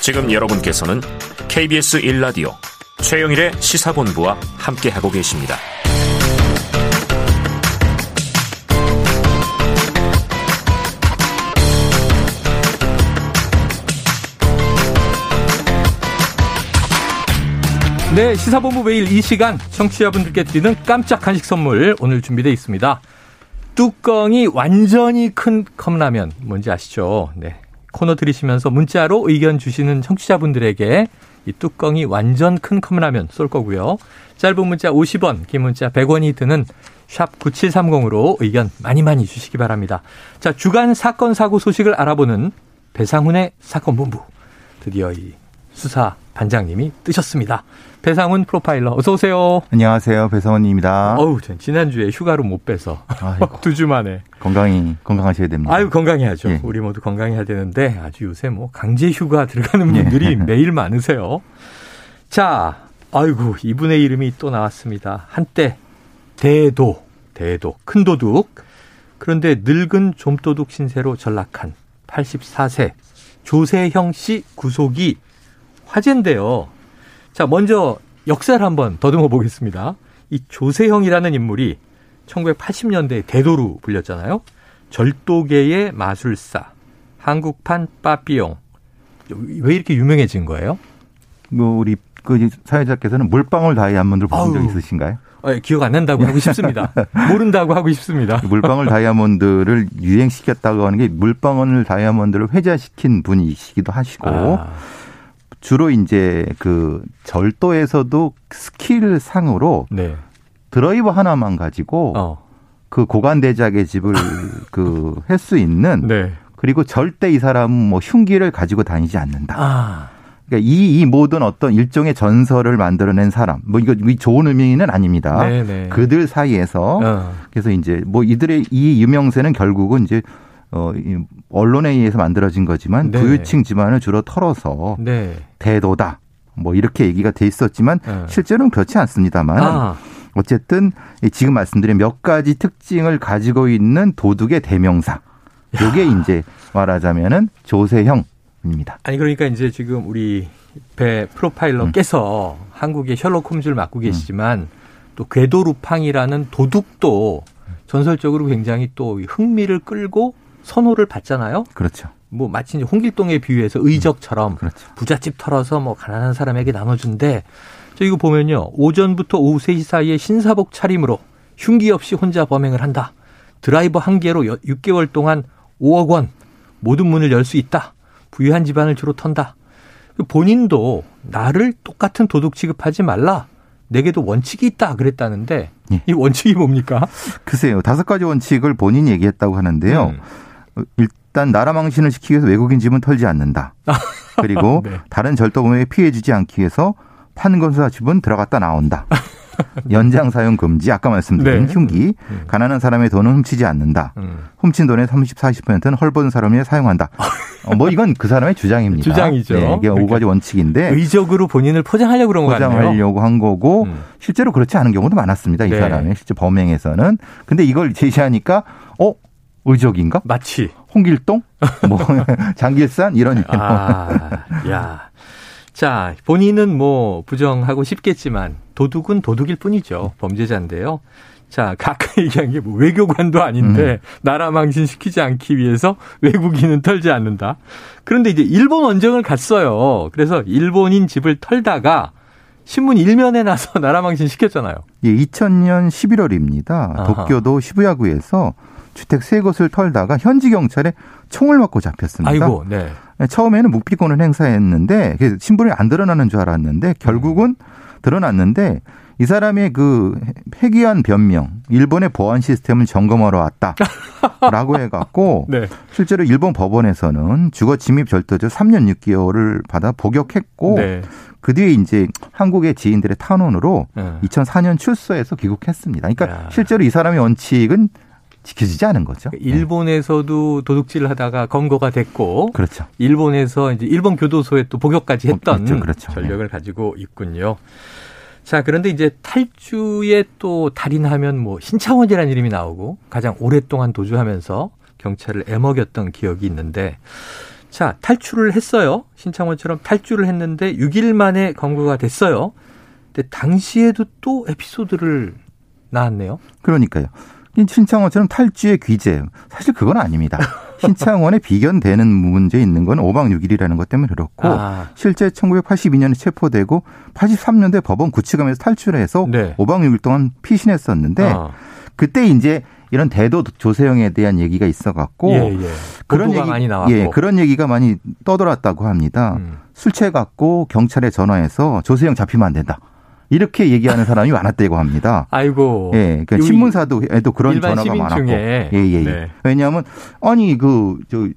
지금 여러분께서는 KBS 1라디오 최영일의 시사본부와 함께하고 계십니다. 네, 시사본부 매일 이 시간 청취자분들께 드리는 깜짝 간식 선물 오늘 준비되어 있습니다. 뚜껑이 완전히 큰 컵라면 뭔지 아시죠? 네. 코너 들으시면서 문자로 의견 주시는 청취자분들에게 이 뚜껑이 완전 큰 컵라면 쏠 거고요. 짧은 문자 50원, 긴 문자 100원이 드는 샵 9730으로 의견 많이 많이 주시기 바랍니다. 자, 주간 사건 사고 소식을 알아보는 배상훈의 사건 본부. 드디어 이 수사 반장님이 뜨셨습니다. 배상훈 프로파일러 어서 오세요. 안녕하세요. 배상훈입니다. 어우, 지난주에 휴가로 못 빼서 두 주 만에 건강히 건강하셔야 됩니다. 아유, 건강해야죠. 예. 우리 모두 건강해야 되는데 아주 요새 뭐 강제 휴가 들어가는 분들이 예. 매일 많으세요. 자, 아이고, 이분의 이름이 또 나왔습니다. 한때 대도, 대도, 큰 도둑. 그런데 늙은 좀도둑 신세로 전락한 84세 조세형 씨 구속이 화제인데요. 자, 먼저 역사를 한번 더듬어 보겠습니다. 이 조세형이라는 인물이 1980년대 대도로 불렸잖아요. 절도계의 마술사, 한국판 빠삐용. 왜 이렇게 유명해진 거예요? 뭐 우리 그 사회자께서는 물방울 다이아몬드를 보신 적 있으신가요? 어, 기억 안 난다고 하고 싶습니다. 모른다고 하고 싶습니다. 물방울 다이아몬드를 유행시켰다고 하는 게 물방울 다이아몬드를 회자시킨 분이시기도 하시고 아. 주로 이제 그 절도에서도 스킬 상으로 네. 드라이버 하나만 가지고 어. 그 고관 대작의 집을 그 할 수 있는 네. 그리고 절대 이 사람은 뭐 흉기를 가지고 다니지 않는다. 아. 그러니까 이, 이 모든 어떤 일종의 전설을 만들어낸 사람, 뭐 이거 좋은 의미는 아닙니다. 네네. 네. 그들 사이에서 어. 그래서 이제 뭐 이들의 이 유명세는 결국은 이제 어, 이 언론에 의해서 만들어진 거지만 네. 부유층 집안을 주로 털어서 네. 대도다. 뭐 이렇게 얘기가 돼 있었지만 네. 실제로는 그렇지 않습니다만 아. 어쨌든 지금 말씀드린 몇 가지 특징을 가지고 있는 도둑의 대명사. 요게 이제 말하자면은 조세형입니다. 아니 그러니까 이제 지금 우리 배 프로파일러께서 음. 한국의 셜록 홈즈를 맡고 계시지만 음. 또 궤도 루팡이라는 도둑도 전설적으로 굉장히 또 흥미를 끌고 선호를 받잖아요. 그렇죠. 뭐 마치 홍길동에 비유해서 의적처럼 음, 그렇죠. 부잣집 털어서 뭐 가난한 사람에게 나눠준데 저 이거 보면요 오전부터 오후 3시 사이에 신사복 차림으로 흉기 없이 혼자 범행을 한다. 드라이버 한 개로 6개월 동안 5억 원 모든 문을 열 수 있다. 부유한 집안을 주로 턴다. 본인도 나를 똑같은 도둑 취급하지 말라. 내게도 원칙이 있다 그랬다는데 예. 이 원칙이 뭡니까? 글쎄요. 다섯 가지 원칙을 본인이 얘기했다고 하는데요. 음. 일단 나라 망신을 시키기 위해서 외국인 집은 털지 않는다. 그리고 네. 다른 절도범에게 피해 주지 않기 위해서 판검사 집은 들어갔다 나온다. 연장 사용 금지, 아까 말씀드린 네. 흉기, 음. 가난한 사람의 돈은 훔치지 않는다. 음. 훔친 돈의 30, 40%는 헐벗은 사람이 사용한다. 어, 뭐 이건 그 사람의 주장입니다. 주장이죠. 네, 이게 그러니까 5가지 원칙인데 의적으로 본인을 포장하려고 그런 거 같네요. 포장하려고 한 거고 음. 실제로 그렇지 않은 경우도 많았습니다. 이 네. 사람의 실제 범행에서는. 근데 이걸 제시하니까 어 의적인가? 마치 홍길동, 뭐 장길산 이런. 아, 야. 자, 본인은 뭐 부정하고 싶겠지만 도둑은 도둑일 뿐이죠. 범죄자인데요. 자, 가까 얘기한 게 뭐 외교관도 아닌데 음. 나라 망신시키지 않기 위해서 외국인은 털지 않는다. 그런데 이제 일본 원정을 갔어요. 그래서 일본인 집을 털다가 신문 일면에 나서 나라 망신 시켰잖아요. 예, 2000년 11월입니다. 아하. 도쿄도 시부야구에서 주택 세 곳을 털다가 현지 경찰에 총을 맞고 잡혔습니다. 아이고, 네. 처음에는 묵비권을 행사했는데 신분이 안 드러나는 줄 알았는데 결국은 드러났는데 이 사람의 그 폐기한 변명, 일본의 보안 시스템을 점검하러 왔다라고 해갖고 네. 실제로 일본 법원에서는 주거 침입 절도죄 3년 6개월을 받아 복역했고 네. 그 뒤에 이제 한국의 지인들의 탄원으로 네. 2004년 출소해서 귀국했습니다. 그러니까 야. 실제로 이 사람의 원칙은 지켜지지 않은 거죠. 그러니까 일본에서도 도둑질을 하다가 검거가 됐고, 그렇죠. 일본에서 이제 일본 교도소에 또 복역까지 어, 했던 그렇죠. 그렇죠. 전력을 네. 가지고 있군요. 자, 그런데 이제 탈주에 또 달인하면 뭐 신창원이라는 이름이 나오고 가장 오랫동안 도주하면서 경찰을 애먹였던 기억이 있는데 자, 탈출을 했어요. 신창원처럼 탈출을 했는데 6일 만에 검거가 됐어요. 근데 당시에도 또 에피소드를 낳았네요. 그러니까요. 신창원처럼 탈주의 귀재. 사실 그건 아닙니다. 신창원의 비견되는 문제 있는 건 5박 6일이라는 것 때문에 그렇고 아. 실제 1982년에 체포되고 83년대 법원 구치감에서 탈출해서 네. 5박 6일 동안 피신했었는데 아. 그때 이제 이런 대도 조세형에 대한 얘기가 있어갖고 예, 예. 그런 얘기 많이 나왔고. 예 그런 얘기가 많이 떠돌았다고 합니다. 음. 술 취해갖고 경찰에 전화해서 조세형 잡히면 안 된다. 이렇게 얘기하는 사람이 많았다고 합니다. 아이고. 예. 그러니까 신문사도에도 그런 전화가 많았고. 예, 예, 예. 네. 왜냐하면 아니 그저이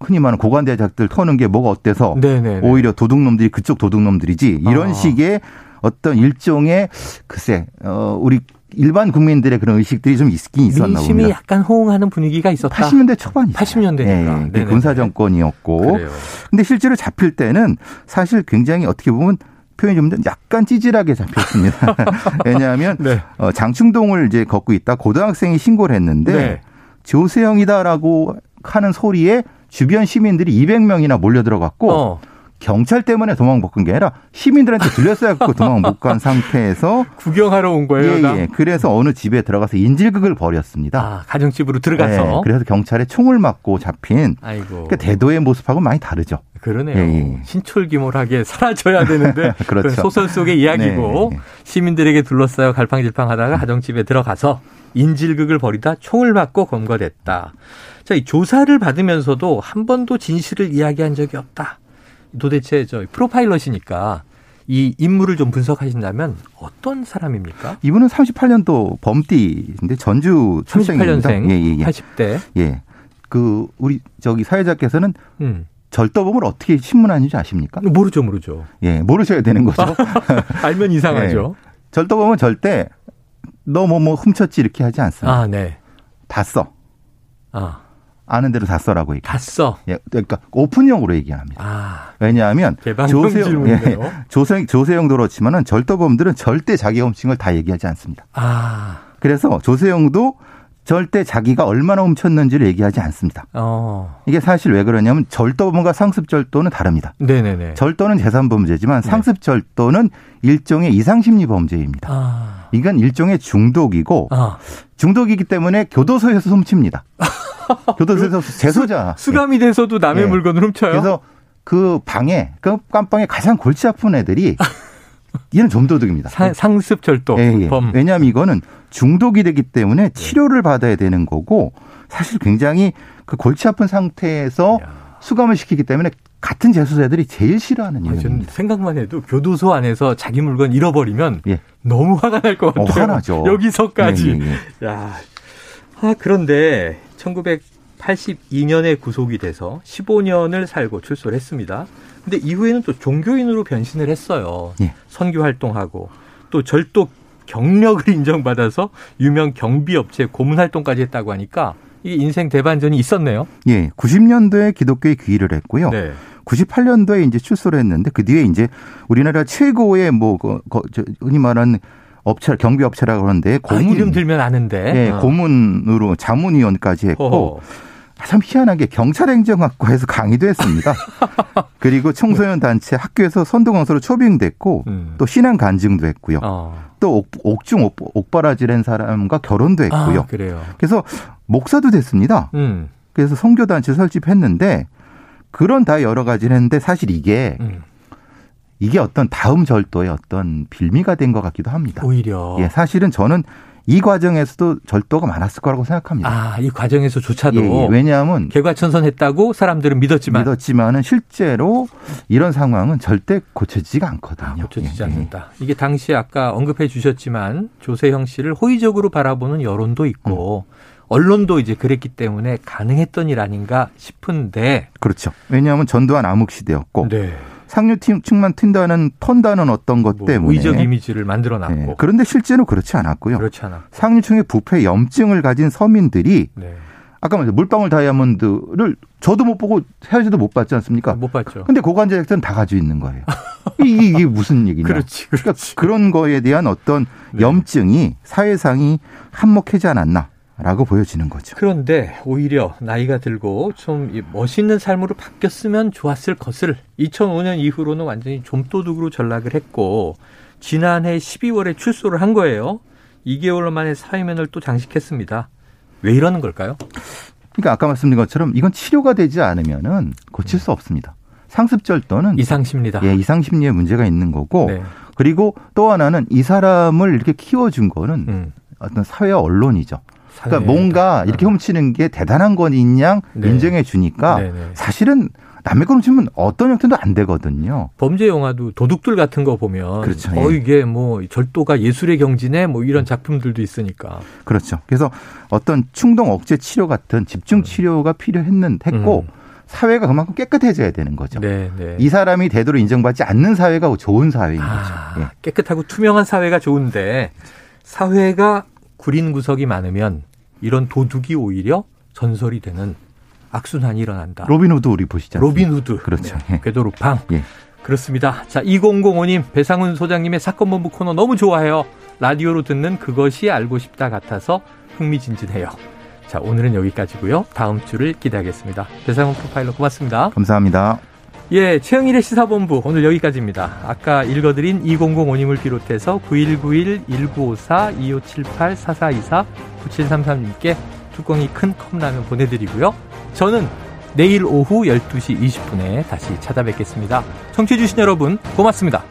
흔히 말하는 고관대작들 터는 게 뭐가 어때서 네네네. 네, 네. 오히려 도둑놈들이 그쪽 도둑놈들이지 이런 어. 식의 어떤 일종의 글쎄 어 우리 일반 국민들의 그런 의식들이 좀 있긴 있었나 봅니다. 민심이 약간 호응하는 분위기가 있었다. 80년대 초반이죠. 80년대니까. 예, 군사 정권이었고. 그래요. 근데 실제로 잡힐 때는 사실 굉장히 어떻게 보면 표현이 좀 약간 찌질하게 잡혔습니다. 왜냐하면 네. 어, 장충동을 이제 걷고 있다 고등학생이 신고를 했는데 네. 조세형이다라고 하는 소리에 주변 시민들이 200명이나 몰려 들어갔고 어. 경찰 때문에 도망 못 간 게 아니라 시민들한테 들렸어야 갖고 도망 못 간 상태에서 구경하러 온 거예요. 예, 예. 그래서 어느 집에 들어가서 인질극을 벌였습니다. 아, 가정집으로 들어가서. 예, 그래서 경찰에 총을 맞고 잡힌. 아이고. 그러니까 대도의 모습하고 많이 다르죠. 그러네요. 예, 예. 신철기몰하게 사라져야 되는데 그렇죠. 소설 속의 이야기고 네, 네. 시민들에게 둘러싸여 갈팡질팡하다가 가정집에 들어가서 인질극을 벌이다 총을 맞고 검거됐다. 자, 이 조사를 받으면서도 한 번도 진실을 이야기한 적이 없다. 도대체 저 프로파일럿이니까 이 인물을 좀 분석하신다면 어떤 사람입니까? 이분은 38년도 범띠인데 전주 출생입니다. 38년생, 예, 예, 예. 80대. 예. 그 우리 저기 사회자께서는 음. 절도범을 어떻게 신문하는지 아십니까? 모르죠, 모르죠. 예, 모르셔야 되는 거죠. 알면 이상하죠. 예. 절도범은 절대 너 뭐뭐 뭐 훔쳤지 이렇게 하지 않습니다. 아, 네. 다 써. 아. 아는 대로 다 써라고 얘기. 다 써. 예, 그러니까 오픈형으로 얘기합니다. 아, 왜냐하면 조세영, 예, 조세, 조세영도 그렇지만은 절도범들은 절대 자기 훔친 걸 다 얘기하지 않습니다. 아. 그래서 조세영도 절대 자기가 얼마나 훔쳤는지를 얘기하지 않습니다. 어. 이게 사실 왜 그러냐면 절도범과 상습절도는 다릅니다. 네네네. 절도는 재산범죄지만 네. 상습절도는 일종의 이상심리 범죄입니다. 아. 이건 일종의 중독이고 아. 중독이기 때문에 교도소에서 훔칩니다. 교도소에서 재소자. 수, 감이 돼서도 남의 네. 물건을 훔쳐요. 그래서 그 방에 그 깜방에 가장 골치 아픈 애들이 얘는 점도둑입니다. 상습 절도. 예, 예. 왜냐하면 이거는 중독이 되기 때문에 치료를 받아야 되는 거고 사실 굉장히 그 골치 아픈 상태에서 수감을 시키기 때문에 같은 재수자들이 제일 싫어하는 일입니다. 생각만 해도 교도소 안에서 자기 물건 잃어버리면 예. 너무 화가 날 것 같아요. 어, 화나죠. 여기서까지. 예, 예, 예. 야, 아 그런데 1982년에 구속이 돼서 15년을 살고 출소를 했습니다. 근데 이후에는 또 종교인으로 변신을 했어요. 예. 선교 활동하고 또 절도 경력을 인정받아서 유명 경비업체 고문 활동까지 했다고 하니까 이 인생 대반전이 있었네요. 예. 90년도에 기독교에 귀의를 했고요. 네. 98년도에 이제 출소를 했는데 그 뒤에 이제 우리나라 최고의 뭐 그, 그, 저, 흔히 말하는 업체 경비 업체라고 그러는데 아, 고문 아, 이름 들면 아는데 예, 어. 고문으로 자문위원까지 했고 어허. 참 희한하게 경찰행정학과에서 강의도 했습니다. 그리고 청소년 단체 학교에서 선도강사로 초빙됐고 음. 또 신앙 간증도 했고요. 어. 또 옥, 중 옥, 옥바라지란 사람과 결혼도 했고요. 아, 그래요. 그래서 목사도 됐습니다. 음. 그래서 성교 단체 설립했는데 그런 다 여러 가지를 했는데 사실 이게 음. 이게 어떤 다음 절도의 어떤 빌미가 된 것 같기도 합니다. 오히려. 예, 사실은 저는 이 과정에서도 절도가 많았을 거라고 생각합니다. 아, 이 과정에서조차도. 예, 예. 왜냐하면. 개과천선했다고 사람들은 믿었지만. 믿었지만은 실제로 이런 상황은 절대 고쳐지지가 않거든요. 아, 고쳐지지 예, 예. 않는다. 이게 당시 아까 언급해 주셨지만 조세형 씨를 호의적으로 바라보는 여론도 있고 음. 언론도 이제 그랬기 때문에 가능했던 일 아닌가 싶은데. 그렇죠. 왜냐하면 전두환 암흑 시대였고. 네. 상류층만 튄다는 턴다는 어떤 것 뭐 때문에 의적 이미지를 만들어 놨고 네. 그런데 실제로 그렇지 않았고요. 그렇지 않았 상류층의 부패 염증을 가진 서민들이 네. 아까 말했 물방울 다이아몬드를 저도 못 보고 헤어지도 못 봤지 않습니까? 못 봤죠. 근데 고관제작자는 다 가지고 있는 거예요. 이게, 이게 무슨 얘기냐? 그렇지, 그렇지. 그러니까 그런 거에 대한 어떤 네. 염증이 사회상이 한몫하지 않았나? 라고 보여지는 거죠. 그런데 오히려 나이가 들고 좀 멋있는 삶으로 바뀌었으면 좋았을 것을 2005년 이후로는 완전히 좀도둑으로 전락을 했고 지난해 12월에 출소를 한 거예요. 2개월 만에 사회면을 또 장식했습니다. 왜 이러는 걸까요? 그러니까 아까 말씀드린 것처럼 이건 치료가 되지 않으면은 고칠 수 없습니다. 상습절도는 이상심리다. 예, 이상심리에 문제가 있는 거고 네. 그리고 또 하나는 이 사람을 이렇게 키워준 거는 음. 어떤 사회와 언론이죠. 그러니까 뭔가 이렇게 어. 훔치는 게 대단한 건 있냐 네. 인정해 주니까 네, 네. 사실은 남의 걸 훔치면 어떤 형태도 안 되거든요. 범죄 영화도 도둑들 같은 거 보면 그렇죠. 어 이게 뭐 절도가 예술의 경지네 뭐 이런 작품들도 있으니까. 그렇죠. 그래서 어떤 충동 억제 치료 같은 집중 음. 치료가 필요했는 했고 음. 사회가 그만큼 깨끗해져야 되는 거죠. 네, 네. 이 사람이 대도로 인정받지 않는 사회가 좋은 사회인 아, 거죠. 예. 깨끗하고 투명한 사회가 좋은데 사회가 구린 구석이 많으면 이런 도둑이 오히려 전설이 되는 악순환이 일어난다. 로빈후드 우리 보시죠. 로빈후드. 그렇죠. 네. 예. 괴도 루팡. 예. 그렇습니다. 자, 2005님, 배상훈 소장님의 사건 본부 코너 너무 좋아해요. 라디오로 듣는 그것이 알고 싶다 같아서 흥미진진해요. 자, 오늘은 여기까지고요. 다음 주를 기대하겠습니다. 배상훈 프로파일러 고맙습니다. 감사합니다. 예, 최영일의 시사본부 오늘 여기까지입니다. 아까 읽어드린 2005님을 비롯해서 9191-1954-2578-4424 9733님께 뚜껑이 큰 컵라면 보내드리고요. 저는 내일 오후 12시 20분에 다시 찾아뵙겠습니다. 청취해주신 여러분 고맙습니다.